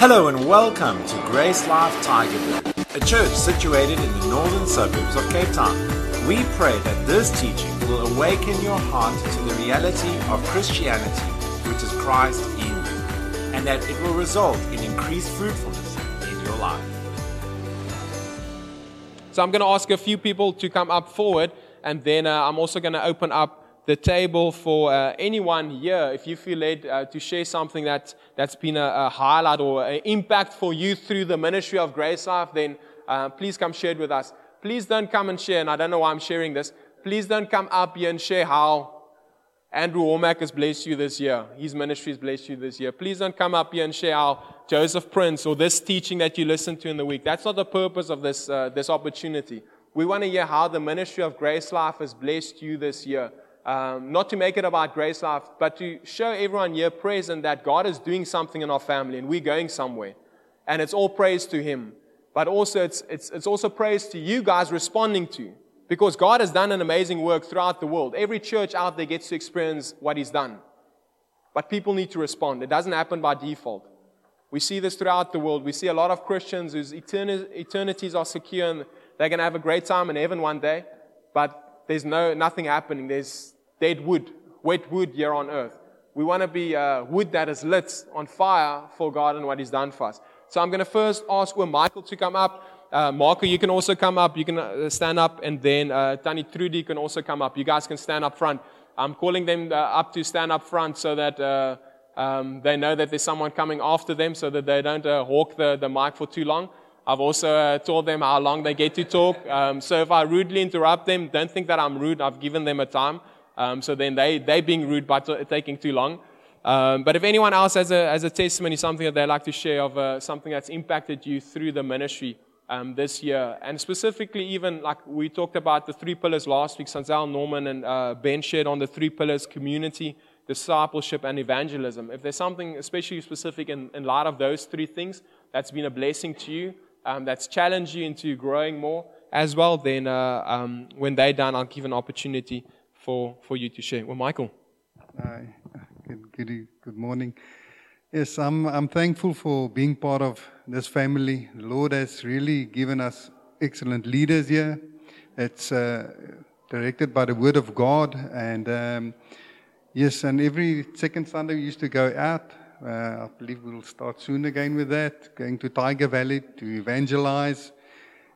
Hello and welcome to Grace Life Tygerberg, a church situated in the northern suburbs of Cape Town. We pray that this teaching will awaken your heart to the reality of Christianity, which is Christ in you, and that it will result in increased fruitfulness in your life. So I'm going to ask a few people to come up forward, and then uh, I'm also going to open up the table for uh, anyone here. If you feel led uh, to share something that, that's been a, a highlight or an impact for you through the ministry of Grace Life, then uh, please come share it with us. Please don't come and share, and I don't know why I'm sharing this. Please don't come up here and share how Andrew Wommack has blessed you this year. His ministry has blessed you this year. Please don't come up here and share how Joseph Prince or this teaching that you listened to in the week. That's not the purpose of this, uh, this opportunity. We want to hear how the ministry of Grace Life has blessed you this year. Um, not to make it about Grace Life, but to show everyone here present that God is doing something in our family and we're going somewhere. And it's all praise to Him. But also, it's, it's, it's also praise to you guys responding to. Because God has done an amazing work throughout the world. Every church out there gets to experience what He's done. But people need to respond. It doesn't happen by default. We see this throughout the world. We see a lot of Christians whose eterni- eternities are secure and they're going to have a great time in heaven one day, but there's no, nothing happening. There's dead wood, wet wood here on earth. We want to be uh, wood that is lit on fire for God and what He's done for us. So I'm going to first ask Will Michael to come up. Uh, Marco, you can also come up. You can uh, stand up. And then uh, Tannie Trudy can also come up. You guys can stand up front. I'm calling them uh, up to stand up front so that uh, um, they know that there's someone coming after them so that they don't uh, hawk the, the mic for too long. I've also uh, told them how long they get to talk. Um, so if I rudely interrupt them, don't think that I'm rude. I've given them a time. Um, so then they, they're being rude by t- taking too long. Um, but if anyone else has a, has a testimony, something that they'd like to share of uh, something that's impacted you through the ministry um, this year, and specifically even like we talked about the three pillars last week, Sanzel, Norman, and uh, Ben shared on the three pillars community, discipleship, and evangelism. If there's something especially specific in, in light of those three things that's been a blessing to you, um, that's challenged you into growing more as well, then uh, um, when they're done, I'll give an opportunity for, for you to share. Well, Michael. Hi. Good, good, good morning. Yes, I'm, I'm thankful for being part of this family. The Lord has really given us excellent leaders here. It's uh, directed by the Word of God. And um, yes, and every second Sunday we used to go out. Uh, I believe we'll start soon again with that, going to Tyger Valley to evangelize.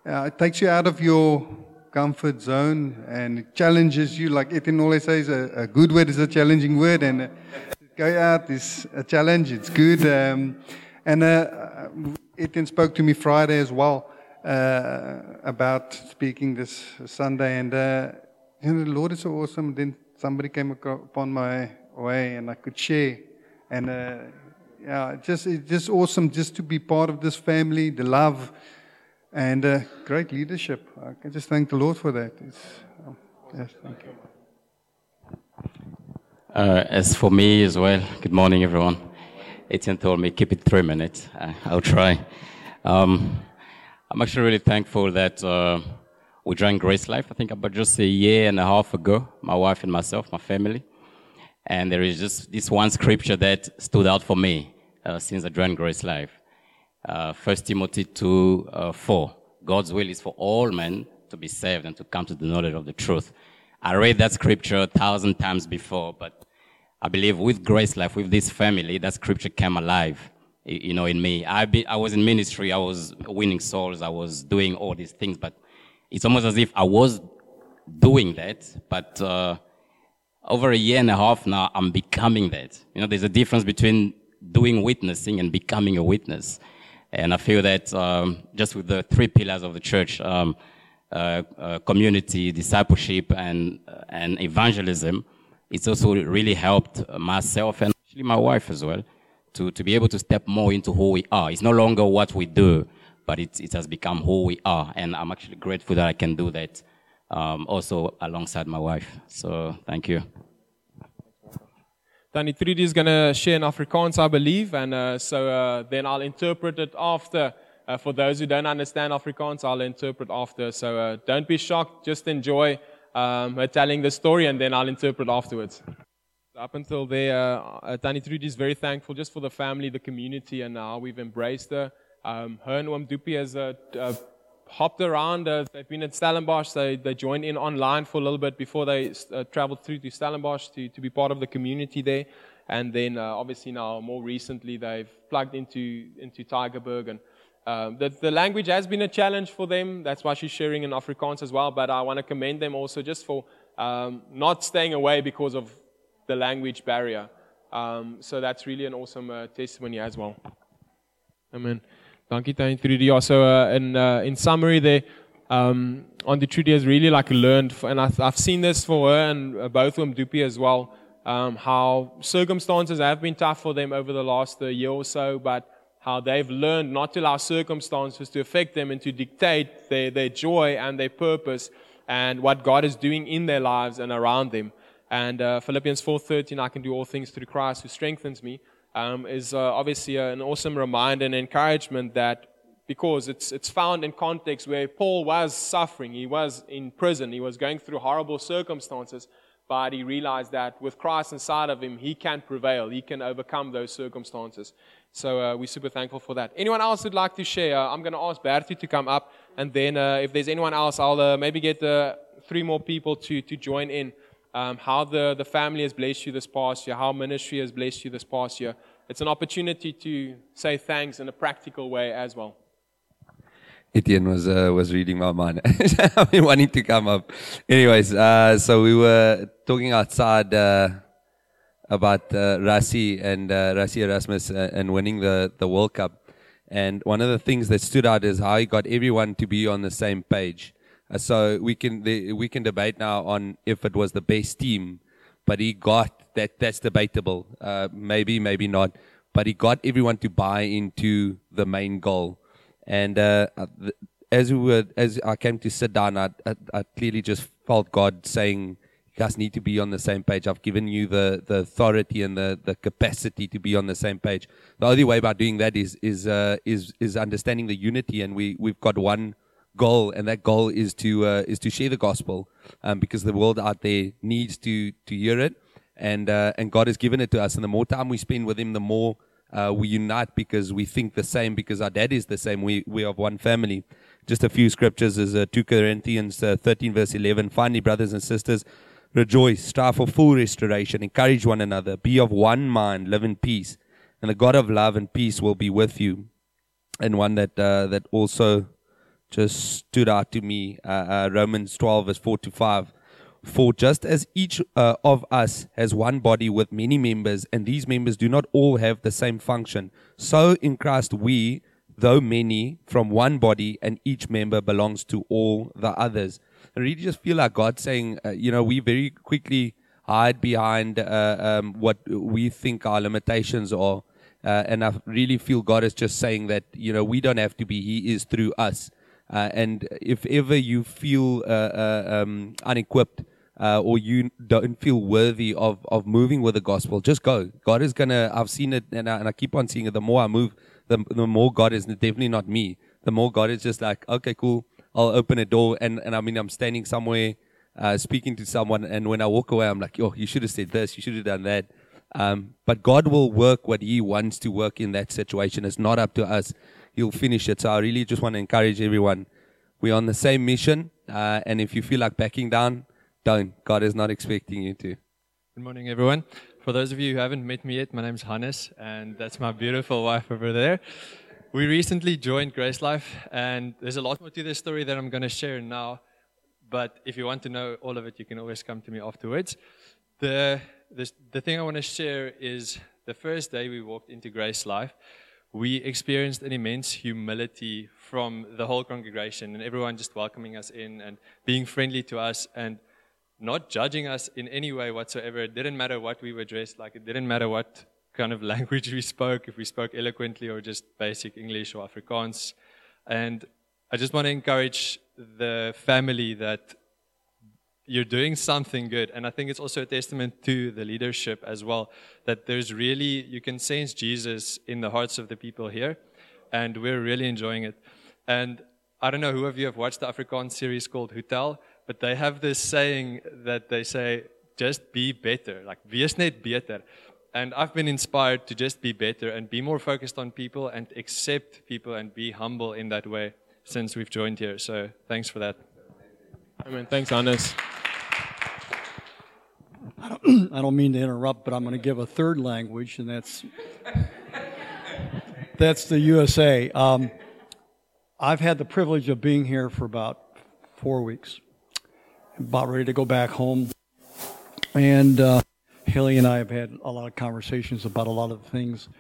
Uh, it takes you out of your comfort zone and it challenges you. Like Etienne always says, a, a good word is a challenging word. And uh, go out is a challenge. It's good. Um, and uh, Etienne spoke to me Friday as well uh, about speaking this Sunday. And uh, you know, the Lord is so awesome. Then somebody came upon my way and I could share. And uh, yeah, just it's just awesome just to be part of this family, the love and uh, great leadership. I can just thank the Lord for that. Um, yes, thank you. Uh, as for me as well, good morning, everyone. Etienne told me keep it three minutes. Uh, I'll try. Um, I'm actually really thankful that uh, we joined Grace Life. I think about just a year and a half ago, my wife and myself, my family. And there is just this one scripture that stood out for me uh, since I joined Grace Life. Uh, 1 Timothy 2 uh, 4. God's will is for all men to be saved and to come to the knowledge of the truth. I read that scripture a thousand times before, but I believe with Grace Life, with this family, that scripture came alive, you know, in me. I, be, I was in ministry, I was winning souls, I was doing all these things, but it's almost as if I was doing that, but uh, over a year and a half now, I'm becoming that. You know, there's a difference between doing witnessing and becoming a witness. And I feel that um, just with the three pillars of the church, um, uh, uh, community, discipleship, and, and evangelism, it's also really helped myself and actually my wife as well to, to be able to step more into who we are. It's no longer what we do, but it, it has become who we are. And I'm actually grateful that I can do that um, also alongside my wife. So thank you. Danny Trudy is going to share in Afrikaans, I believe, and uh, so uh, then I'll interpret it after. Uh, for those who don't understand Afrikaans, I'll interpret after. So uh, don't be shocked, just enjoy um, her telling the story, and then I'll interpret afterwards. up until there, uh, Tannie Trudy is very thankful just for the family, the community, and how we've embraced her. Um, her and Wam as a, uh, uh, hopped around. Uh, they've been at Stellenbosch. They, they joined in online for a little bit before they uh, traveled through to Stellenbosch to, to be part of the community there. And then, uh, obviously, now more recently, they've plugged into, into Tygerberg. And um, the, the language has been a challenge for them. That's why she's sharing in Afrikaans as well. But I want to commend them also just for um, not staying away because of the language barrier. Um, so that's really an awesome uh, testimony as well. Amen. Dankie Tannie Trudy. Ja, so uh, in uh, in summary there um on the Trudy has really like learned and I've, I've seen this for her and uh, both of them Dupi as well um, how circumstances have been tough for them over the last uh, year or so but how they've learned not to allow circumstances to affect them and to dictate their, their joy and their purpose and what God is doing in their lives and around them. And uh, Philippians 4:13, I can do all things through Christ who strengthens me um, is uh, obviously an awesome reminder and encouragement that because it's, it's found in context where Paul was suffering, he was in prison, he was going through horrible circumstances, but he realized that with Christ inside of him, he can prevail, he can overcome those circumstances. So uh, we're super thankful for that. Anyone else who'd like to share? Uh, I'm going to ask Bertie to come up, and then uh, if there's anyone else, I'll uh, maybe get uh, three more people to, to join in um, how the, the family has blessed you this past year, how ministry has blessed you this past year. It's an opportunity to say thanks in a practical way as well. Etienne was uh, was reading my mind. I've been wanting to come up. Anyways, uh, so we were talking outside uh, about uh, Rassie and uh, Rassie Erasmus uh, and winning the, the World Cup. And one of the things that stood out is how he got everyone to be on the same page. Uh, so we can the, we can debate now on if it was the best team, but he got that. That's debatable. Uh, maybe, maybe not. But he got everyone to buy into the main goal. And uh, uh as we were, as I came to sit down, I, I, I clearly just felt God saying, "You guys need to be on the same page. I've given you the, the authority and the, the capacity to be on the same page. The only way about doing that is is uh, is is understanding the unity, and we we've got one goal, and that goal is to uh, is to share the gospel, um, because the world out there needs to to hear it, and uh, and God has given it to us. And the more time we spend with Him, the more uh, we unite because we think the same, because our dad is the same. We we are one family. Just a few scriptures is uh, 2 Corinthians uh, 13 verse 11. Finally, brothers and sisters, rejoice, strive for full restoration, encourage one another, be of one mind, live in peace, and the God of love and peace will be with you. And one that uh, that also just stood out to me. Uh, uh, Romans 12, verse 4 to 5. For just as each uh, of us has one body with many members, and these members do not all have the same function, so in Christ we, though many, from one body, and each member belongs to all the others. I really just feel like God saying, uh, you know, we very quickly hide behind uh, um, what we think our limitations are. Uh, and I really feel God is just saying that, you know, we don't have to be, He is through us. Uh, and if ever you feel uh, uh, um, unequipped uh, or you don't feel worthy of, of moving with the gospel, just go. God is gonna. I've seen it, and I, and I keep on seeing it. The more I move, the the more God is definitely not me. The more God is just like, okay, cool. I'll open a door, and and I mean, I'm standing somewhere, uh, speaking to someone, and when I walk away, I'm like, oh, you should have said this. You should have done that. Um, but God will work what He wants to work in that situation. It's not up to us you'll finish it. So I really just want to encourage everyone. We're on the same mission, uh, and if you feel like backing down, don't. God is not expecting you to. Good morning, everyone. For those of you who haven't met me yet, my name's Hannes, and that's my beautiful wife over there. We recently joined Grace Life, and there's a lot more to this story that I'm going to share now. But if you want to know all of it, you can always come to me afterwards. The, the, the thing I want to share is the first day we walked into Grace Life, we experienced an immense humility from the whole congregation and everyone just welcoming us in and being friendly to us and not judging us in any way whatsoever. It didn't matter what we were dressed like, it didn't matter what kind of language we spoke, if we spoke eloquently or just basic English or Afrikaans. And I just want to encourage the family that you're doing something good. And I think it's also a testament to the leadership as well that there's really, you can sense Jesus in the hearts of the people here. And we're really enjoying it. And I don't know who of you have watched the Afrikaans series called Hotel, but they have this saying that they say, just be better. Like, wees net beter. And I've been inspired to just be better and be more focused on people and accept people and be humble in that way since we've joined here. So thanks for that. Amen. Thanks, Hannes. I don't mean to interrupt, but I'm going to give a third language, and that's that's the USA. Um, I've had the privilege of being here for about four weeks, about ready to go back home, and uh, Haley and I have had a lot of conversations about a lot of things.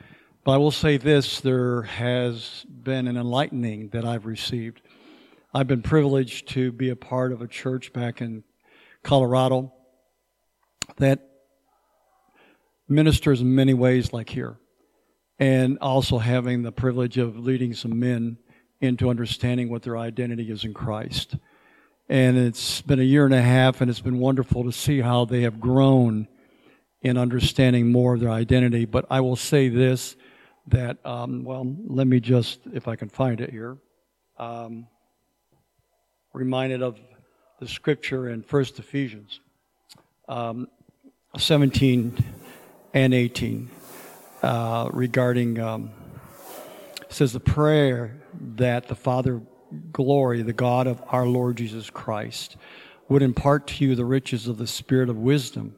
But I will say this: there has been an enlightening that I've received. I've been privileged to be a part of a church back in Colorado that ministers in many ways like here and also having the privilege of leading some men into understanding what their identity is in Christ. And it's been a year and a half, and it's been wonderful to see how they have grown in understanding more of their identity. But I will say this that, um, well, let me just, if I can find it here, um, reminded of the scripture in First Ephesians um, 17 and 18 uh, regarding um, says the prayer that the Father glory, the God of our Lord Jesus Christ, would impart to you the riches of the spirit of wisdom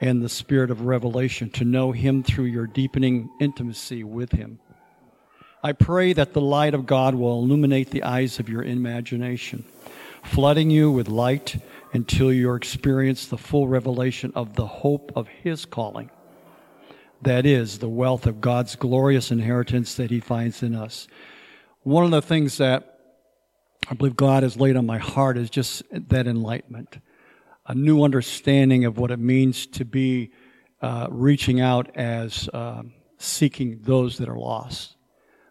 and the spirit of revelation to know him through your deepening intimacy with him. I pray that the light of God will illuminate the eyes of your imagination, flooding you with light until you experience the full revelation of the hope of his calling that is, the wealth of God's glorious inheritance that He finds in us. One of the things that I believe God has laid on my heart is just that enlightenment, a new understanding of what it means to be uh, reaching out as uh, seeking those that are lost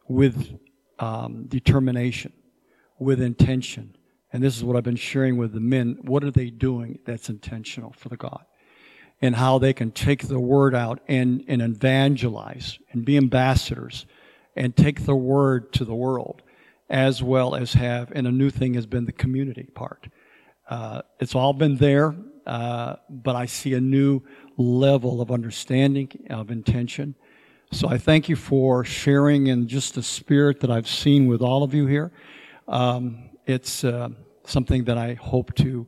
with um, determination, with intention. And this is what I've been sharing with the men. What are they doing that's intentional for the God? and how they can take the word out and, and evangelize and be ambassadors and take the word to the world, as well as have, and a new thing has been the community part. Uh, it's all been there, uh, but I see a new level of understanding, of intention. So I thank you for sharing in just the spirit that I've seen with all of you here. Um, it's uh, something that I hope to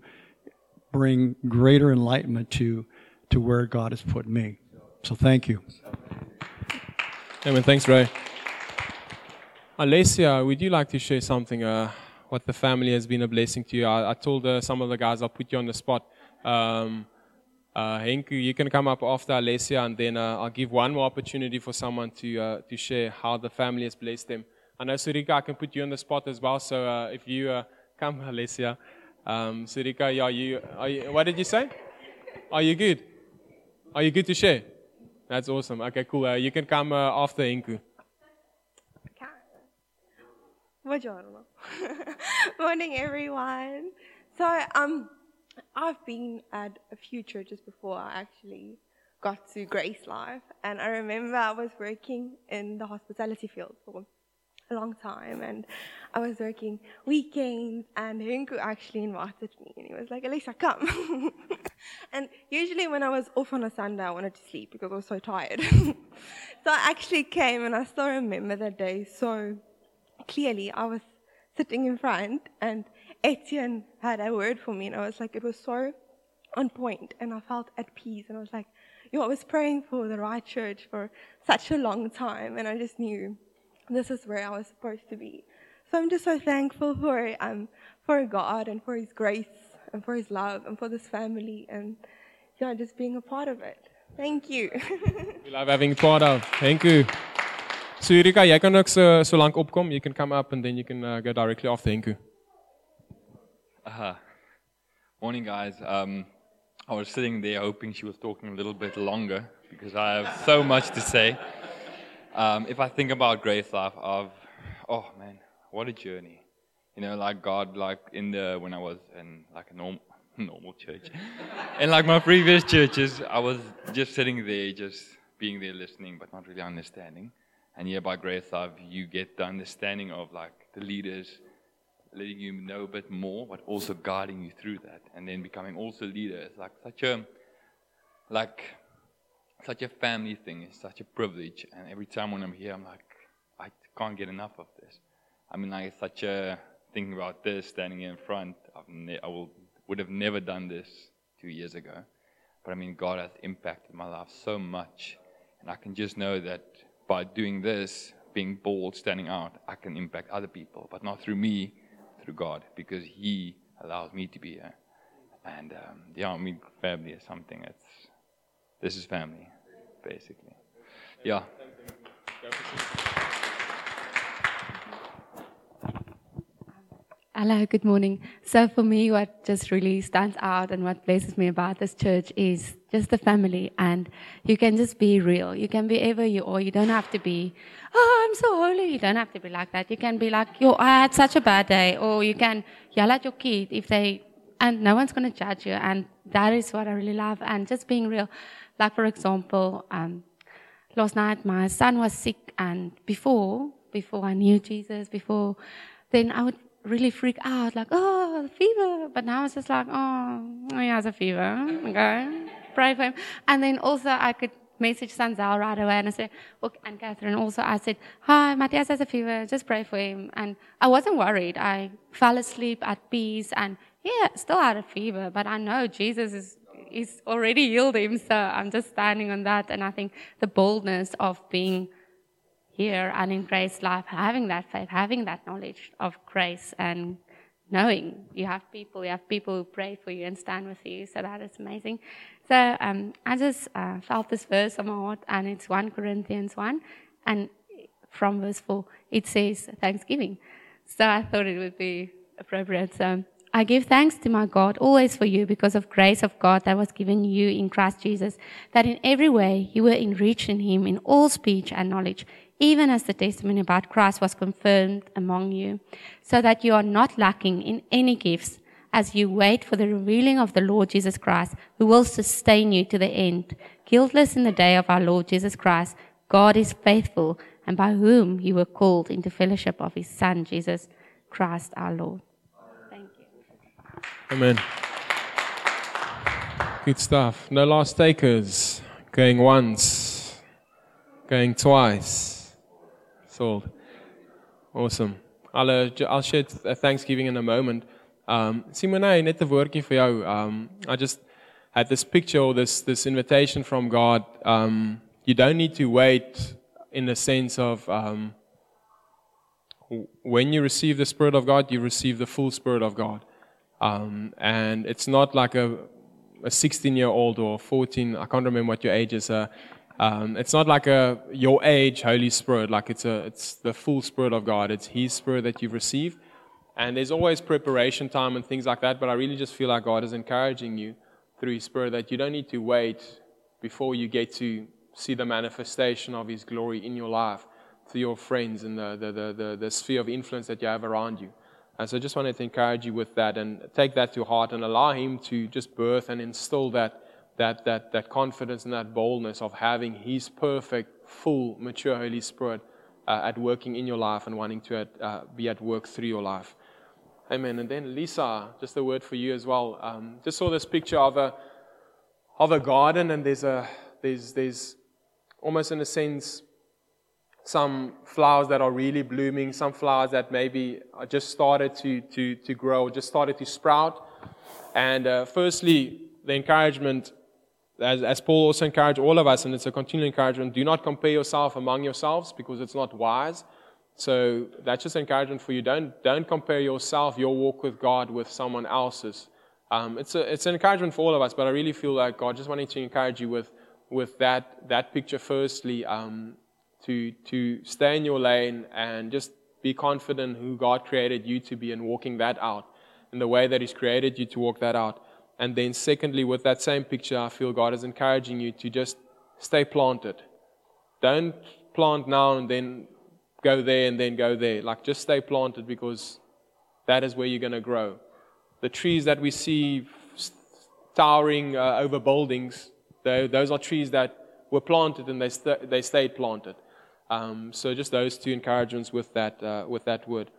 bring greater enlightenment to to where God has put me. So thank you. Amen. Thanks, Ray. Alessia, would you like to share something? Uh, what the family has been a blessing to you? I, I told uh, some of the guys I'll put you on the spot. Um, uh, you can come up after Alessia, and then uh, I'll give one more opportunity for someone to uh, to share how the family has blessed them. I know Surika, I can put you on the spot as well. So uh, if you uh, come, Alessia, um, Surika, yeah, you, you, what did you say? Are you good? Are you good to share? That's awesome. Okay, cool. Uh, you can come uh, after Inku. Morning, everyone. So, um, I've been at a few churches before I actually got to Grace Life, and I remember I was working in the hospitality field for a long time and I was working weekends and Hinku actually invited me and he was like, Elisa, come. and usually when I was off on a Sunday, I wanted to sleep because I was so tired. so I actually came and I still remember that day so clearly. I was sitting in front and Etienne had a word for me and I was like, it was so on point and I felt at peace and I was like, you know, I was praying for the right church for such a long time and I just knew this is where I was supposed to be. So I'm just so thankful for um, for God and for His grace and for His love and for this family and yeah, just being a part of it. Thank you. we love having part of. Thank you. So Erika, jy kan ook so so lank opkom. You can come up and then you can uh, go directly after Henku. Uh, morning guys. Um, I was sitting there hoping she was talking a little bit longer because I have so much to say. Um, if I think about Grace Life, oh man, what a journey. You know, like God, like in the when I was in like a normal normal church, and like my previous churches, I was just sitting there, just being there, listening, but not really understanding. And here by Grace Life, you get the understanding of like the leaders, letting you know a bit more, but also guiding you through that, and then becoming also leaders. Like such a like such a family thing. It's such a privilege. And every time when I'm here, I'm like, I can't get enough of this. I mean, like, it's such a thinking about this, standing in front. Ne- I will, would have never done this two years ago. But I mean, God has impacted my life so much. And I can just know that by doing this, being bold, standing out, I can impact other people, but not through me, through God, because He allows me to be here. And um, I mean, family is something that's, this is family, basically. Yeah. Hello, good morning. So for me, what just really stands out and what blesses me about this church is just the family and you can just be real. You can be ever you are. You don't have to be, oh, I'm so holy. You don't have to be like that. You can be like, yo, I had such a bad day. Or you can yell at your kid if they, and no one's going to judge you. And that is what I really love. And just being real. Like, for example, um, last night my son was sick and before, before I knew Jesus, before, then I would really freak out, like, oh, fever. But now it's just like, oh, he has a fever. Okay, pray for him. And then also I could message Sanzel right away and I said, okay, and Catherine also, I said, hi, Matthias has a fever, just pray for him. And I wasn't worried. I fell asleep at peace and yeah, still had a fever, but I know Jesus is, is already healed him. So I'm just standing on that. And I think the boldness of being here and in Grace Life, having that faith, having that knowledge of grace and knowing you have people, you have people who pray for you and stand with you. So that is amazing. So um, I just uh, felt this verse on my heart, and it's 1 Corinthians 1, and from verse 4, it says Thanksgiving. So I thought it would be appropriate. So I give thanks to my God always for you because of grace of God that was given you in Christ Jesus, that in every way you were enriched in him in all speech and knowledge even as the testimony about Christ was confirmed among you, so that you are not lacking in any gifts as you wait for the revealing of the Lord Jesus Christ, who will sustain you to the end, guiltless in the day of our Lord Jesus Christ. God is faithful, and by whom you were called into fellowship of his Son, Jesus Christ our Lord. Amen. Good stuff. No last takers. Going once, going twice. Sold. Awesome. I'll, uh, I'll share Thanksgiving in a moment. Um, Simone, net 'n woordjie vir jou. Um, I just had this picture or this this invitation from God. Um, you don't need to wait in the sense of um, when you receive the Spirit of God, you receive the full Spirit of God. Um, and it's not like a, a 16 year old or 14, I can't remember what your age is. Uh, um, it's not like a your age Holy Spirit, like it's a it's the full Spirit of God. It's His Spirit that you've received, and there's always preparation time and things like that. But I really just feel like God is encouraging you through His Spirit that you don't need to wait before you get to see the manifestation of His glory in your life through your friends and the the the, the, the sphere of influence that you have around you. And so I just wanted to encourage you with that and take that to heart and allow Him to just birth and instill that that, that, that confidence and that boldness of having His perfect, full, mature Holy Spirit uh, at working in your life and wanting to at, uh, be at work through your life. Amen. And then Lisa, just a word for you as well. Um, just saw this picture of a of a garden, and there's a there's there's almost in a sense some flowers that are really blooming, some flowers that maybe just started to to to grow, just started to sprout. And uh, firstly, the encouragement as, as Paul also encouraged all of us, and it's a continual encouragement, do not compare yourself among yourselves because it's not wise. So that's just encouragement for you. Don't, don't compare yourself, your walk with God, with someone else's. Um, it's, a, it's an encouragement for all of us, but I really feel like God just wanted to encourage you with, with that, that picture, firstly, um, to, to stay in your lane and just be confident who God created you to be and walking that out in the way that He's created you to walk that out. And then, secondly, with that same picture, I feel God is encouraging you to just stay planted. Don't plant now and then go there and then go there. Like, just stay planted because that is where you're going to grow. The trees that we see towering uh, over buildings, those are trees that were planted and they, st- they stayed planted. Um, so, just those two encouragements with that, uh, with that word.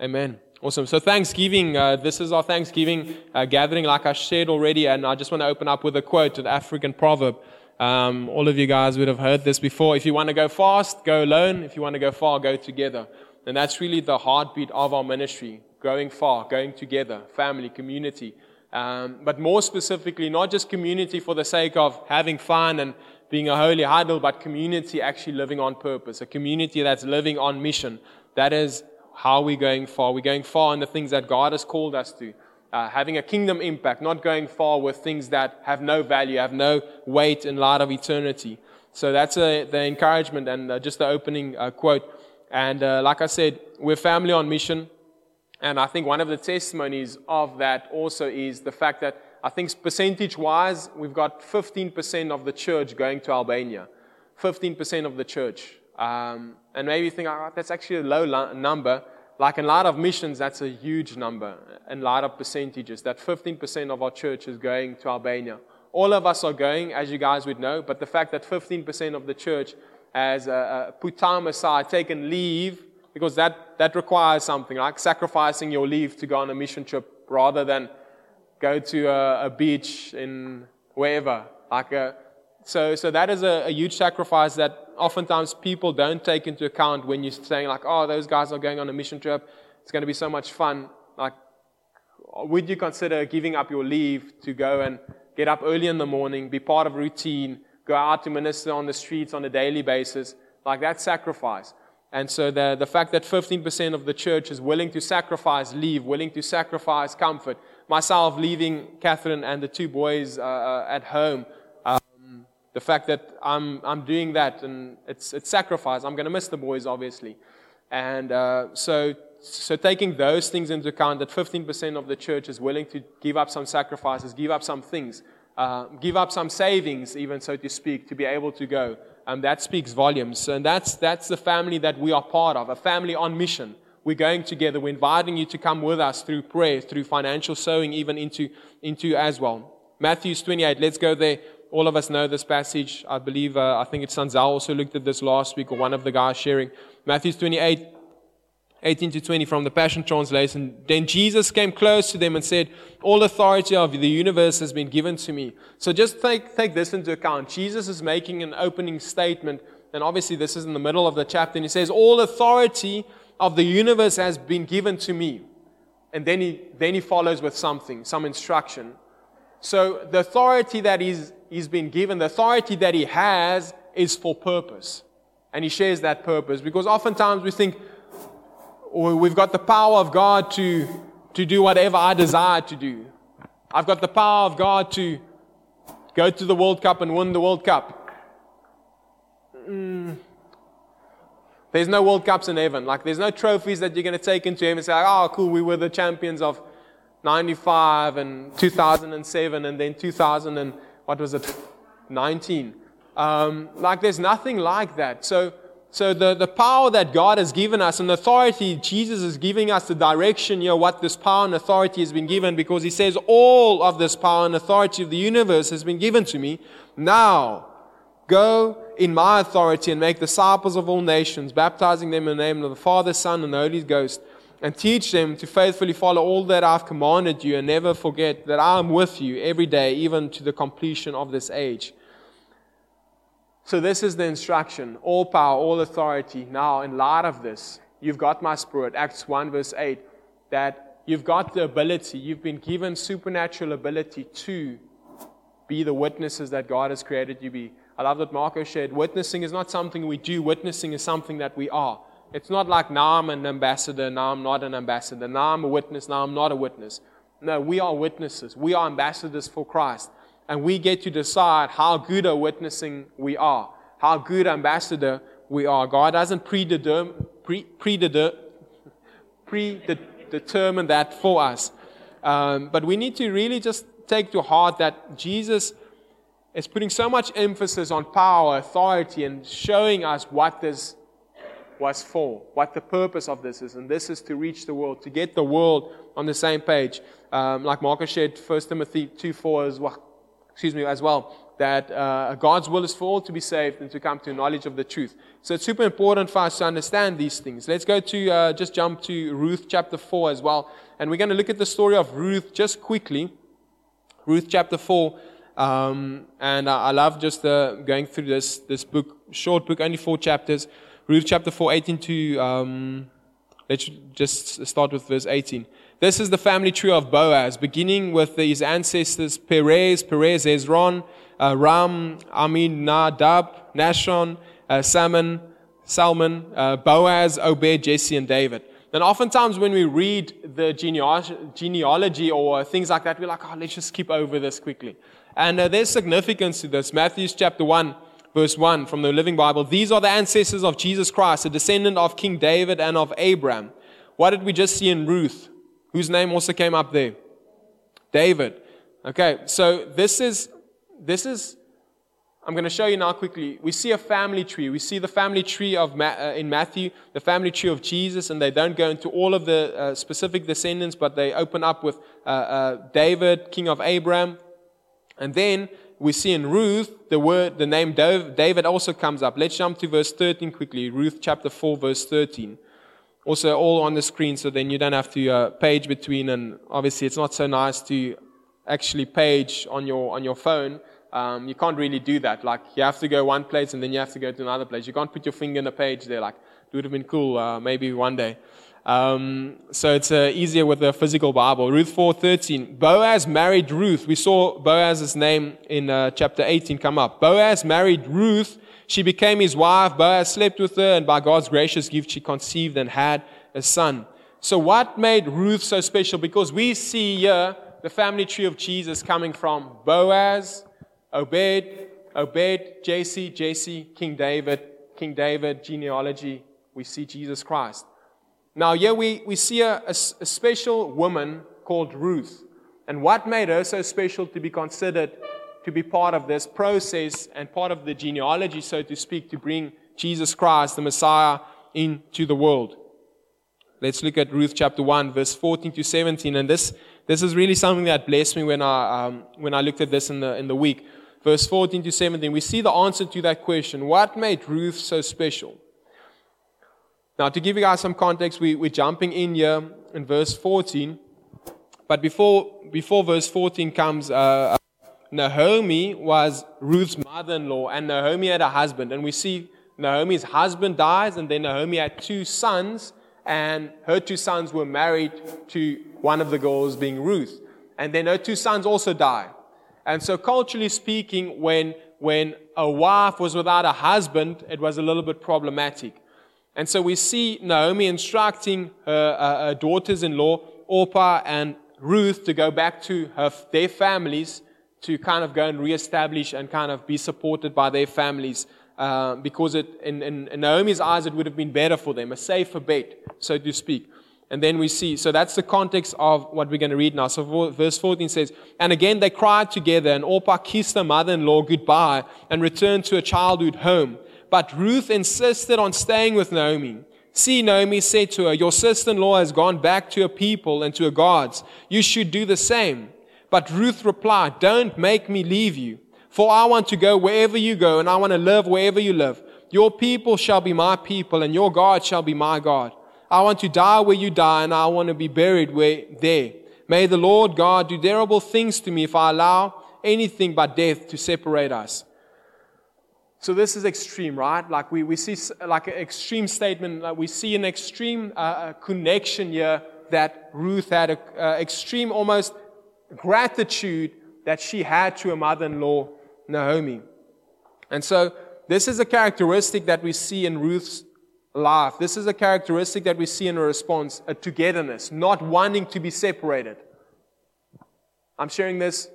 Amen. Awesome. So Thanksgiving, uh, this is our Thanksgiving uh, gathering, like I shared already, and I just want to open up with a quote, an African proverb. Um, all of you guys would have heard this before. If you want to go fast, go alone. If you want to go far, go together. And that's really the heartbeat of our ministry, going far, going together, family, community. Um, but more specifically, not just community for the sake of having fun and being a holy huddle, but community actually living on purpose, a community that's living on mission. That is how we're going far. We're going far in the things that God has called us to. Uh, having a kingdom impact, not going far with things that have no value, have no weight in light of eternity. So that's a, the encouragement and uh, just the opening uh, quote. And uh, like I said, we're family on mission. And I think one of the testimonies of that also is the fact that I think percentage wise, we've got 15% of the church going to Albania. 15% of the church. Um, and maybe you think, oh, that's actually a low lo- number. Like in lot of missions, that's a huge number. In lot of percentages, that 15% of our church is going to Albania. All of us are going, as you guys would know, but the fact that 15% of the church has uh, put time aside, taken leave, because that, that requires something, like sacrificing your leave to go on a mission trip rather than go to a, a beach in wherever. Like a, so, so that is a, a huge sacrifice that oftentimes people don't take into account when you're saying like, oh, those guys are going on a mission trip. It's going to be so much fun. Like, would you consider giving up your leave to go and get up early in the morning, be part of routine, go out to minister on the streets on a daily basis? Like that sacrifice. And so the, the fact that 15% of the church is willing to sacrifice leave, willing to sacrifice comfort, myself leaving Catherine and the two boys uh, uh at home the fact that I'm, I'm doing that and it's, it's sacrifice. I'm going to miss the boys, obviously. And uh, so, so taking those things into account, that 15% of the church is willing to give up some sacrifices, give up some things, uh, give up some savings, even so to speak, to be able to go. And that speaks volumes. And that's, that's the family that we are part of, a family on mission. We're going together. We're inviting you to come with us through prayer, through financial sowing, even into, into as well. Matthew 28, let's go there all of us know this passage. I believe, uh, I think it's Sanzel also looked at this last week, or one of the guys sharing. Matthew's 28, 18 to 20 from the Passion Translation. Then Jesus came close to them and said, All authority of the universe has been given to me. So just take, take this into account. Jesus is making an opening statement, and obviously this is in the middle of the chapter, and he says, All authority of the universe has been given to me. And then he, then he follows with something, some instruction. So the authority that he's, he's been given, the authority that he has is for purpose. And he shares that purpose because oftentimes we think, or we've got the power of God to, to do whatever I desire to do. I've got the power of God to go to the World Cup and win the World Cup. Mm. There's no World Cups in heaven. Like, there's no trophies that you're going to take into heaven. And say, oh, cool, we were the champions of 95 and 2007 and then 2000 and what was it 19 um, like there's nothing like that. So so the, the power that god has given us and authority jesus is giving us the direction you know what this power and authority has been given because he says all of this power and authority of the universe has been given to me. Now go in my authority and make disciples of all nations baptizing them in the name of the father son and the holy ghost and teach them to faithfully follow all that I've commanded you, and never forget that I am with you every day, even to the completion of this age. So, this is the instruction all power, all authority. Now, in light of this, you've got my spirit, Acts 1, verse 8, that you've got the ability, you've been given supernatural ability to be the witnesses that God has created you to be. I love that Marco shared. Witnessing is not something we do, witnessing is something that we are. It's not like now I'm an ambassador, now I'm not an ambassador, now I'm a witness, now I'm not a witness. No, we are witnesses. We are ambassadors for Christ. And we get to decide how good a witnessing we are, how good ambassador we are. God doesn't predetermine, pre, predetermine, predetermine that for us. Um, but we need to really just take to heart that Jesus is putting so much emphasis on power, authority, and showing us what this was for, what the purpose of this is. And this is to reach the world, to get the world on the same page. Um, like Marcus shared 1 Timothy 2 4 as well, excuse me, as well. that uh, God's will is for all to be saved and to come to knowledge of the truth. So it's super important for us to understand these things. Let's go to uh, just jump to Ruth chapter 4 as well. And we're going to look at the story of Ruth just quickly. Ruth chapter 4. Um, and I, I, love just going through this, this book, short book, only four chapters. Ruth chapter 4, 18 to, um, let's just start with verse 18. This is the family tree of Boaz, beginning with his ancestors Perez, Perez, Hezron, uh, Ram, Amminadab, Nahshon, uh, Salmon, Salmon, uh, Boaz, Obed, Jesse, and David. And oftentimes when we read the genealogy or things like that, we're like, oh, let's just skip over this quickly. And uh, there's significance to this. Matthew chapter 1, verse 1 from the Living Bible. These are the ancestors of Jesus Christ, a descendant of King David and of Abraham. What did we just see in Ruth? whose name also came up there? David. Okay, so this is, this is, I'm going to show you now quickly. We see a family tree. We see the family tree of Ma- uh, in Matthew, the family tree of Jesus, and they don't go into all of the uh, specific descendants, but they open up with uh, uh David, king of Abraham, and then we see in Ruth the word, the name David also comes up. Let's jump to verse 13 quickly. Ruth chapter 4, verse 13 also all on the screen so then you don't have to uh, page between and obviously it's not so nice to actually page on your on your phone um, you can't really do that. Like you have to go one place and then you have to go to another place. You can't put your finger in a page there like it would have been cool uh, maybe one day. Um, so it's uh, easier with the physical bible. Ruth 4.13 boaz married ruth. We saw boaz's name in uh, chapter 18 come up. Boaz married ruth. She became his wife. Boaz slept with her, and by God's gracious gift, she conceived and had a son. So, what made Ruth so special? Because we see here the family tree of Jesus coming from Boaz, Obed, Obed, JC, Jesse, King David, King David, genealogy. We see Jesus Christ. Now, here we, we see a, a, a special woman called Ruth. And what made her so special to be considered to be part of this process and part of the genealogy, so to speak, to bring Jesus Christ, the Messiah, into the world. Let's look at Ruth chapter 1, verse 14 to 17. And this, this is really something that blessed me when I, um, when I looked at this in the, in the week. Verse 14 to 17, we see the answer to that question. What made Ruth so special? Now, to give you guys some context, we, we're jumping in here in verse 14. But before, before verse 14 comes, uh, Naomi was Ruth's mother in law, and Naomi had a husband. And we see Naomi's husband dies, and then Naomi had two sons, and her two sons were married to one of the girls, being Ruth. And then her two sons also die. And so, culturally speaking, when, when a wife was without a husband, it was a little bit problematic. And so, we see Naomi instructing her, uh, her daughters in law, Orpah and Ruth, to go back to her, their families to kind of go and reestablish and kind of be supported by their families. Uh, because it, in, in, in, Naomi's eyes, it would have been better for them, a safer bet, so to speak. And then we see, so that's the context of what we're going to read now. So verse 14 says, And again they cried together, and Orpah kissed her mother in law goodbye and returned to her childhood home. But Ruth insisted on staying with Naomi. See, Naomi said to her, Your sister in law has gone back to her people and to her gods. You should do the same. But Ruth replied, Don't make me leave you, for I want to go wherever you go, and I want to live wherever you live. Your people shall be my people, and your God shall be my God. I want to die where you die, and I want to be buried where there. May the Lord God do terrible things to me if I allow anything but death to separate us. So this is extreme, right? Like we, we see like an extreme statement. Like we see an extreme uh, connection here that Ruth had, an uh, extreme almost gratitude that she had to her mother in law, Naomi. And so, this is a characteristic that we see in Ruth's life. This is a characteristic that we see in a response a togetherness, not wanting to be separated. I'm sharing this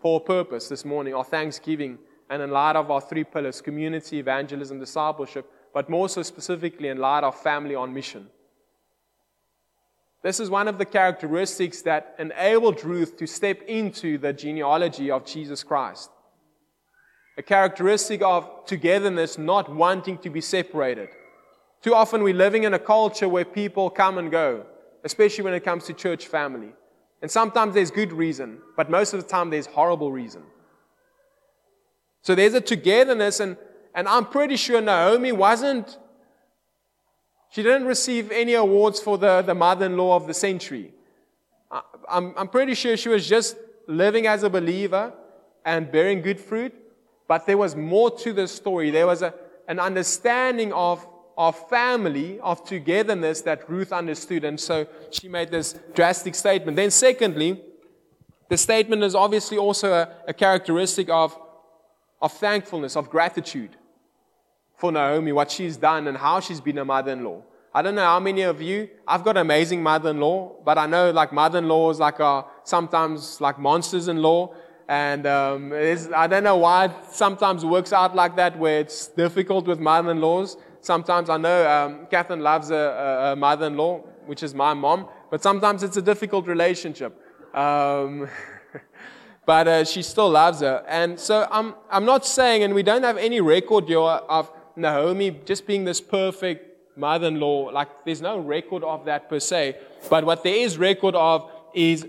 for a purpose this morning, our Thanksgiving, and in light of our three pillars community, evangelism, discipleship, but more so specifically in light of family on mission. This is one of the characteristics that enabled Ruth to step into the genealogy of Jesus Christ. A characteristic of togetherness, not wanting to be separated. Too often we're living in a culture where people come and go, especially when it comes to church family. And sometimes there's good reason, but most of the time there's horrible reason. So there's a togetherness, and, and I'm pretty sure Naomi wasn't, she didn't receive any awards for the, the mother in law of the century. I, I'm, I'm pretty sure she was just living as a believer and bearing good fruit, but there was more to the story. There was a, an understanding of, of family, of togetherness that Ruth understood, and so she made this drastic statement. Then, secondly, the statement is obviously also a, a characteristic of, of thankfulness, of gratitude for Naomi, what she's done and how she's been a mother in law. I don't know how many of you, I've got an amazing mother in law, but I know like mother in laws like are sometimes like monsters in law. And um, I don't know why it sometimes works out like that where it's difficult with mother in laws. Sometimes I know um, Catherine loves a, a, mother in law, which is my mom, but sometimes it's a difficult relationship. Um, but uh, she still loves her. And so I'm, I'm not saying, and we don't have any record here of Naomi just being this perfect mother in law. Like, there's no record of that per se. But what there is record of is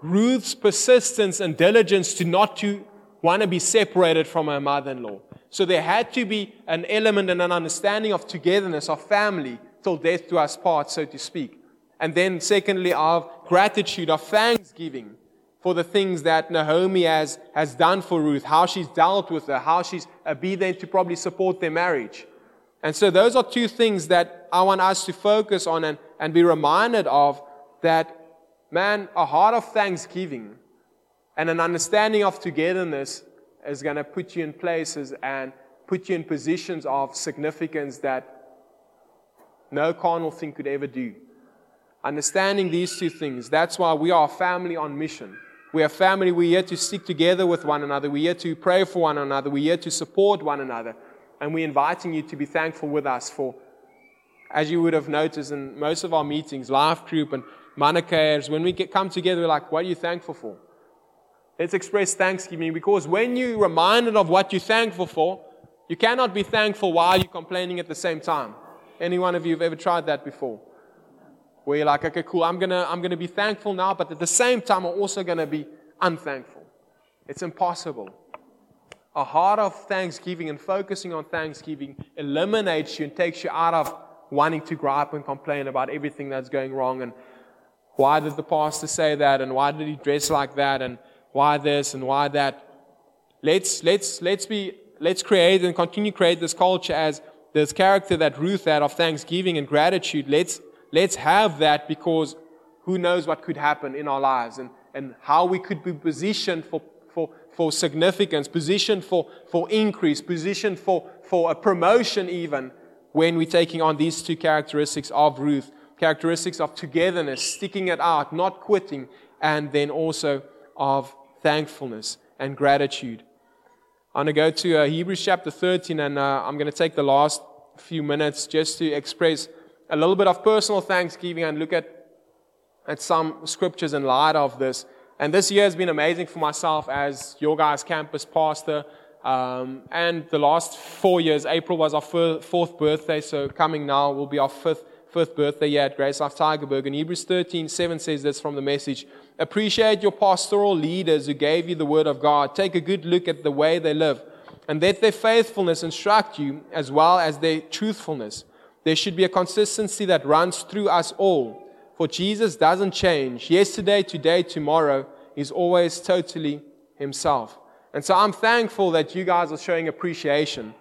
Ruth's persistence and diligence to not to want to be separated from her mother in law. So there had to be an element and an understanding of togetherness, of family, till death do us part, so to speak. And then, secondly, of gratitude, of thanksgiving for the things that Naomi has, has done for Ruth, how she's dealt with her, how she's uh, been there to probably support their marriage. And so, those are two things that I want us to focus on and, and be reminded of that, man, a heart of thanksgiving and an understanding of togetherness is going to put you in places and put you in positions of significance that no carnal thing could ever do. Understanding these two things, that's why we are family on mission. We are family, we're here to stick together with one another, we're here to pray for one another, we're here to support one another. And we're inviting you to be thankful with us for, as you would have noticed in most of our meetings, life group and Manakairs, when we get, come together, we're like, what are you thankful for? Let's express thanksgiving because when you're reminded of what you're thankful for, you cannot be thankful while you're complaining at the same time. Any one of you have ever tried that before? where you're like, okay, cool, I'm gonna, I'm gonna be thankful now, but at the same time, I'm also gonna be unthankful. It's impossible. A heart of thanksgiving and focusing on thanksgiving eliminates you and takes you out of wanting to gripe and complain about everything that's going wrong and why did the pastor say that and why did he dress like that and why this and why that. Let's let's let's be let's create and continue to create this culture as this character that Ruth had of thanksgiving and gratitude. Let's Let's have that because who knows what could happen in our lives and, and how we could be positioned for, for, for significance, positioned for, for increase, positioned for, for a promotion, even when we're taking on these two characteristics of Ruth characteristics of togetherness, sticking it out, not quitting, and then also of thankfulness and gratitude. I'm going to go to uh, Hebrews chapter 13, and uh, I'm going to take the last few minutes just to express a little bit of personal thanksgiving and look at, at some scriptures in light of this. And this year has been amazing for myself as your guys' campus pastor. Um, and the last four years, April was our fourth birthday, so coming now will be our fifth, fifth birthday year at Grace Life Tygerberg. And Hebrews 13 7 says this from the message Appreciate your pastoral leaders who gave you the word of God. Take a good look at the way they live, and let their faithfulness instruct you as well as their truthfulness. There should be a consistency that runs through us all. For Jesus doesn't change. Yesterday, today, tomorrow, He's always totally Himself. And so I'm thankful that you guys are showing appreciation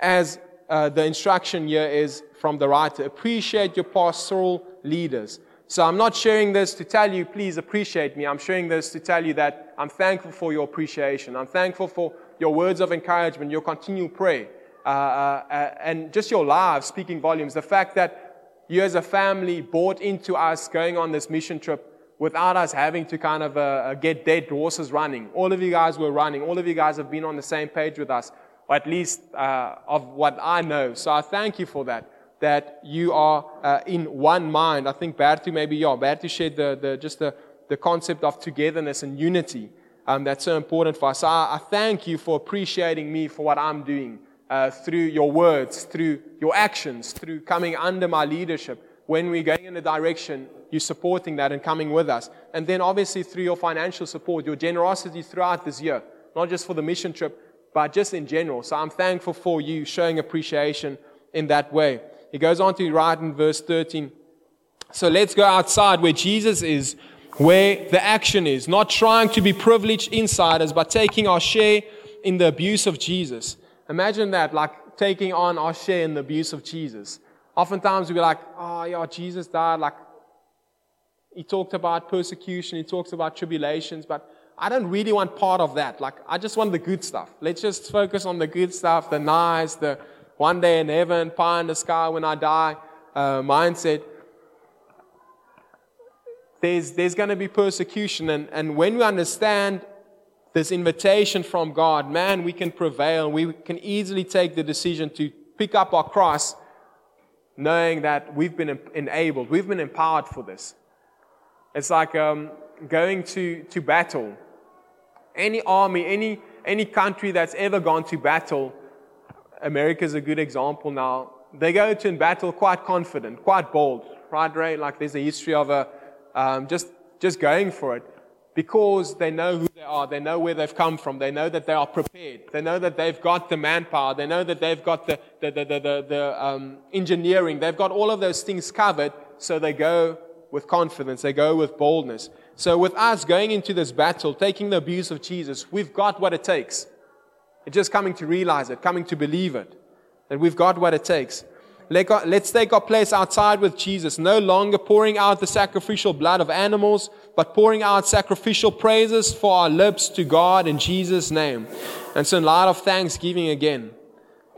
as uh, the instruction here is from the writer. Appreciate your pastoral leaders. So I'm not sharing this to tell you, please appreciate me. I'm sharing this to tell you that I'm thankful for your appreciation. I'm thankful for your words of encouragement, your continual prayer. Uh, uh, uh, and just your lives speaking volumes. The fact that you as a family bought into us going on this mission trip without us having to kind of uh, uh, get dead horses running. All of you guys were running. All of you guys have been on the same page with us, or at least uh, of what I know. So I thank you for that. That you are uh, in one mind. I think Bertu maybe yeah, Bertu shared the, the just the, the concept of togetherness and unity. Um, that's so important for us. I, I thank you for appreciating me for what I'm doing uh, through your words, through your actions, through coming under my leadership. When we're going in a direction, you're supporting that and coming with us. And then obviously through your financial support, your generosity throughout this year, not just for the mission trip, but just in general. So I'm thankful for you showing appreciation in that way. He goes on to write in verse 13. So let's go outside where Jesus is, where the action is, not trying to be privileged insiders, but taking our share in the abuse of Jesus. Imagine that, like taking on our share in the abuse of Jesus. Oftentimes we're like, oh, yeah, Jesus died. Like, he talked about persecution, he talks about tribulations, but I don't really want part of that. Like, I just want the good stuff. Let's just focus on the good stuff, the nice, the one day in heaven, pie in the sky when I die uh, mindset. There's, there's going to be persecution. And, and when we understand this invitation from God, man, we can prevail. We can easily take the decision to pick up our cross, knowing that we've been enabled, we've been empowered for this. It's like um, going to, to battle. Any army, any, any country that's ever gone to battle, America's a good example now. They go to battle quite confident, quite bold, right, Ray? Like there's a history of a, um, just, just going for it because they know who they are, they know where they've come from, they know that they are prepared, they know that they've got the manpower, they know that they've got the, the, the, the, the, the um, engineering, they've got all of those things covered, so they go with confidence, they go with boldness. So, with us going into this battle, taking the abuse of Jesus, we've got what it takes. It's just coming to realize it, coming to believe it, that we've got what it takes. Let's take our place outside with Jesus, no longer pouring out the sacrificial blood of animals, but pouring out sacrificial praises for our lips to God in Jesus' name. And so, in light of thanksgiving again,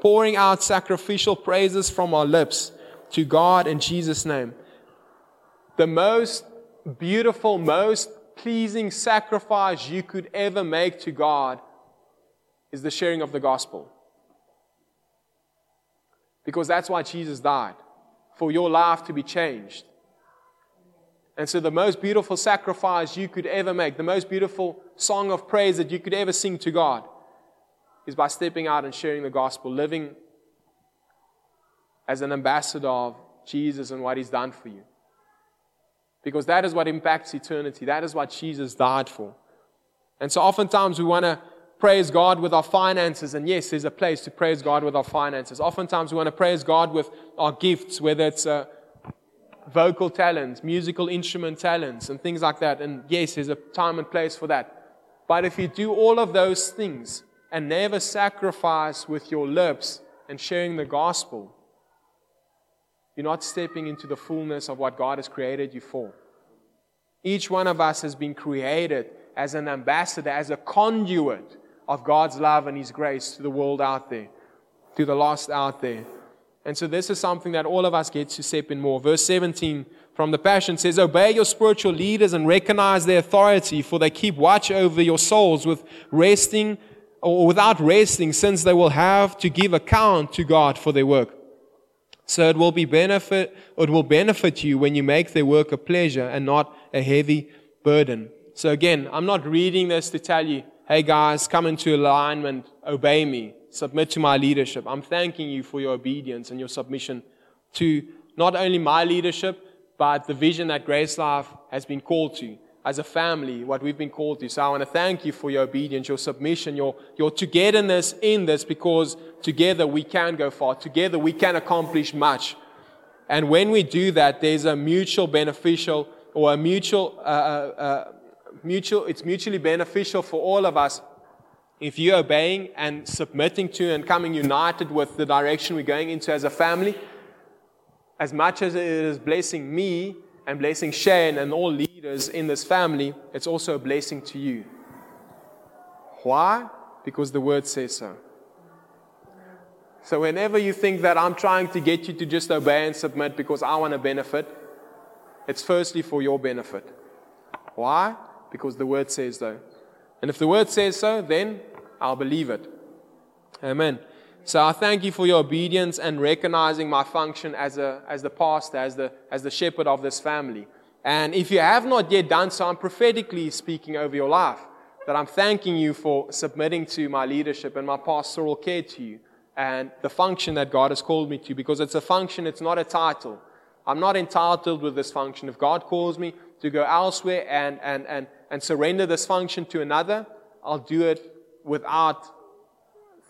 pouring out sacrificial praises from our lips to God in Jesus' name the most beautiful, most pleasing sacrifice you could ever make to God is the sharing of the gospel. Because that's why Jesus died, for your life to be changed. And so, the most beautiful sacrifice you could ever make, the most beautiful song of praise that you could ever sing to God, is by stepping out and sharing the gospel, living as an ambassador of Jesus and what He's done for you. Because that is what impacts eternity. That is what Jesus died for. And so oftentimes we want to praise God with our finances. And yes, there's a place to praise God with our finances. Oftentimes we want to praise God with our gifts, whether it's uh, vocal talents, musical instrument talents, and things like that. And yes, there's a time and place for that. But if you do all of those things and never sacrifice with your lips and sharing the gospel, you're not stepping into the fullness of what God has created you for. Each one of us has been created as an ambassador, as a conduit of God's love and His grace to the world out there, to the lost out there. And so this is something that all of us get to step in more. Verse 17 from the Passion says, Obey your spiritual leaders and recognize their authority, for they keep watch over your souls with resting or without resting, since they will have to give account to God for their work. So it will be benefit, it will benefit you when you make their work a pleasure and not a heavy burden. So again, I'm not reading this to tell you, hey guys, come into alignment, obey me, submit to my leadership. I'm thanking you for your obedience and your submission to not only my leadership, but the vision that Grace Life has been called to as a family, what we've been called to. So I want to thank you for your obedience, your submission, your, your togetherness in this, because together we can go far. Together we can accomplish much. And when we do that, there's a mutual beneficial or a mutual, uh, uh, uh mutual, it's mutually beneficial for all of us if you're obeying and submitting to and coming united with the direction we're going into as a family. As much as it is blessing me, and blessing Shane and all leaders in this family, it's also a blessing to you. Why? Because the word says so. So, whenever you think that I'm trying to get you to just obey and submit because I want to benefit, it's firstly for your benefit. Why? Because the word says so. And if the word says so, then I'll believe it. Amen. So I thank you for your obedience and recognizing my function as, a, as the pastor, as the, as the shepherd of this family. And if you have not yet done so, I'm prophetically speaking over your life that I'm thanking you for submitting to my leadership and my pastoral care to you and the function that God has called me to because it's a function, it's not a title. I'm not entitled with this function. If God calls me to go elsewhere and, and, and, and surrender this function to another, I'll do it without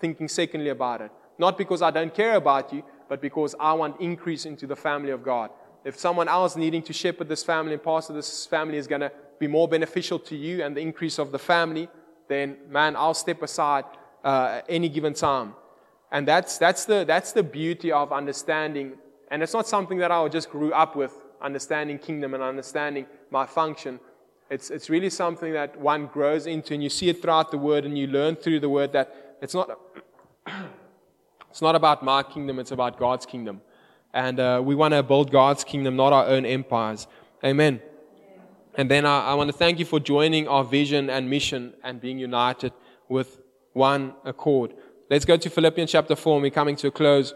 thinking secondly about it. Not because I don't care about you, but because I want increase into the family of God. If someone else needing to shepherd this family and pastor this family is going to be more beneficial to you and the increase of the family, then man, I'll step aside uh, any given time. And that's, that's, the, that's the beauty of understanding. And it's not something that I just grew up with, understanding kingdom and understanding my function. It's, it's really something that one grows into, and you see it throughout the word, and you learn through the word that it's not, it's not about my kingdom, it's about God's kingdom. And uh, we want to build God's kingdom, not our own empires. Amen. And then I, I want to thank you for joining our vision and mission and being united with one accord. Let's go to Philippians chapter 4, and we're coming to a close.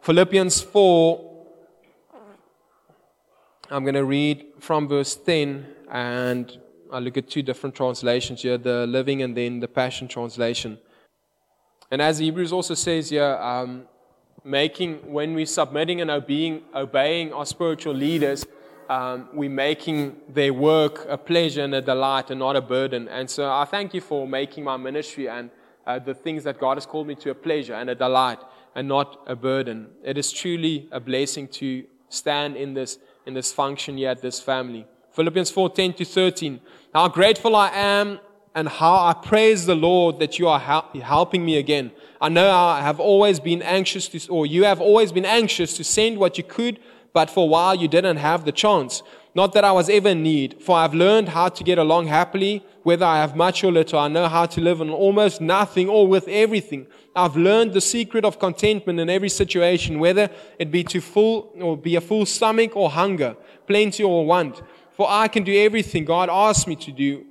Philippians 4, I'm going to read from verse 10, and I look at two different translations here the Living and then the Passion Translation. And as Hebrews also says here, um, making, when we're submitting and obeying, obeying our spiritual leaders, um, we're making their work a pleasure and a delight and not a burden. And so I thank you for making my ministry and uh, the things that God has called me to a pleasure and a delight and not a burden. It is truly a blessing to stand in this, in this function here at this family. Philippians 4 10 to 13. How grateful I am and how I praise the Lord that you are helping me again. I know I have always been anxious to, or you have always been anxious to send what you could, but for a while you didn't have the chance. Not that I was ever in need, for I've learned how to get along happily, whether I have much or little. I know how to live on almost nothing or with everything. I've learned the secret of contentment in every situation, whether it be to full or be a full stomach or hunger, plenty or want. For I can do everything God asks me to do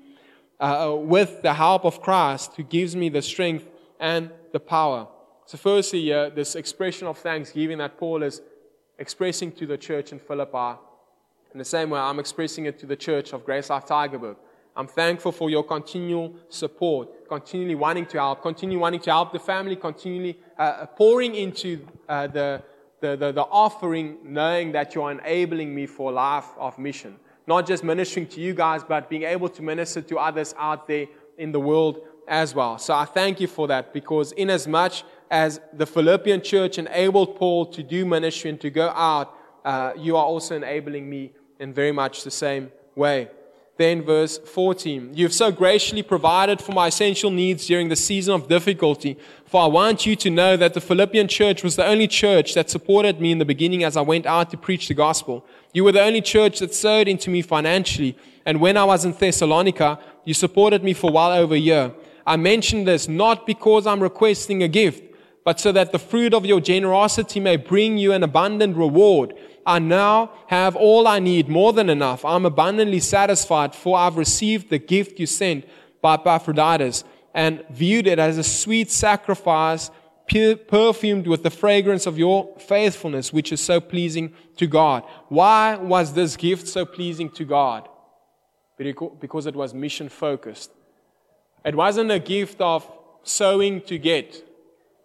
uh, with the help of Christ, who gives me the strength and the power. So, firstly, uh, this expression of thanksgiving that Paul is expressing to the church in Philippi in the same way, I'm expressing it to the church of Grace Life Tygerberg. I'm thankful for your continual support, continually wanting to help, continually wanting to help the family, continually uh, uh, pouring into uh, the, the, the, the offering, knowing that you're enabling me for life of mission. Not just ministering to you guys, but being able to minister to others out there in the world as well. So I thank you for that because, in as much as the Philippian church enabled Paul to do ministry and to go out, uh, you are also enabling me in very much the same way. Then, verse 14 You have so graciously provided for my essential needs during the season of difficulty. For I want you to know that the Philippian church was the only church that supported me in the beginning as I went out to preach the gospel. You were the only church that sowed into me financially. And when I was in Thessalonica, you supported me for well over a year. I mention this not because I'm requesting a gift, but so that the fruit of your generosity may bring you an abundant reward. I now have all I need, more than enough. I'm abundantly satisfied, for I've received the gift you sent by Epaphroditus and viewed it as a sweet sacrifice, perfumed with the fragrance of your faithfulness, which is so pleasing to God. Why was this gift so pleasing to God? Because it was mission focused. It wasn't a gift of sowing to get,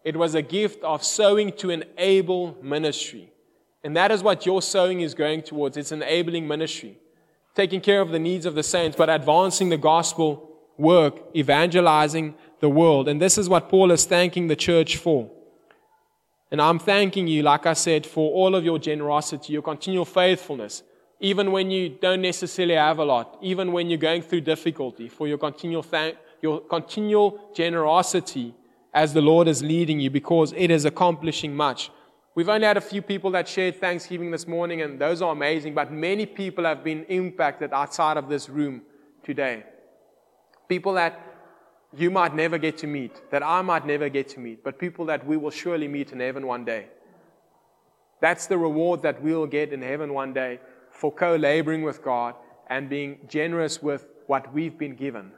it was a gift of sowing to enable ministry. And that is what your sowing is going towards. It's enabling ministry, taking care of the needs of the saints, but advancing the gospel work, evangelizing the world. And this is what Paul is thanking the church for. And I'm thanking you, like I said, for all of your generosity, your continual faithfulness, even when you don't necessarily have a lot, even when you're going through difficulty, for your continual, thank, your continual generosity as the Lord is leading you, because it is accomplishing much. We've only had a few people that shared Thanksgiving this morning, and those are amazing, but many people have been impacted outside of this room today. People that you might never get to meet, that I might never get to meet, but people that we will surely meet in heaven one day. That's the reward that we'll get in heaven one day for co laboring with God and being generous with what we've been given.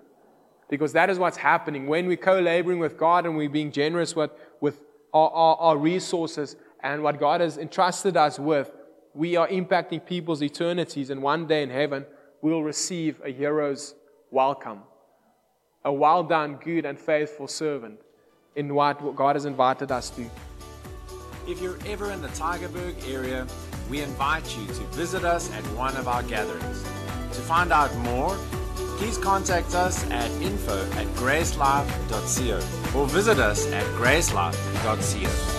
Because that is what's happening. When we're co laboring with God and we're being generous with, with our, our, our resources, and what God has entrusted us with, we are impacting people's eternities, and one day in heaven, we'll receive a hero's welcome. A well done, good, and faithful servant in what God has invited us to. If you're ever in the Tygerberg area, we invite you to visit us at one of our gatherings. To find out more, please contact us at info at gracelife.co. or visit us at gracelife.co.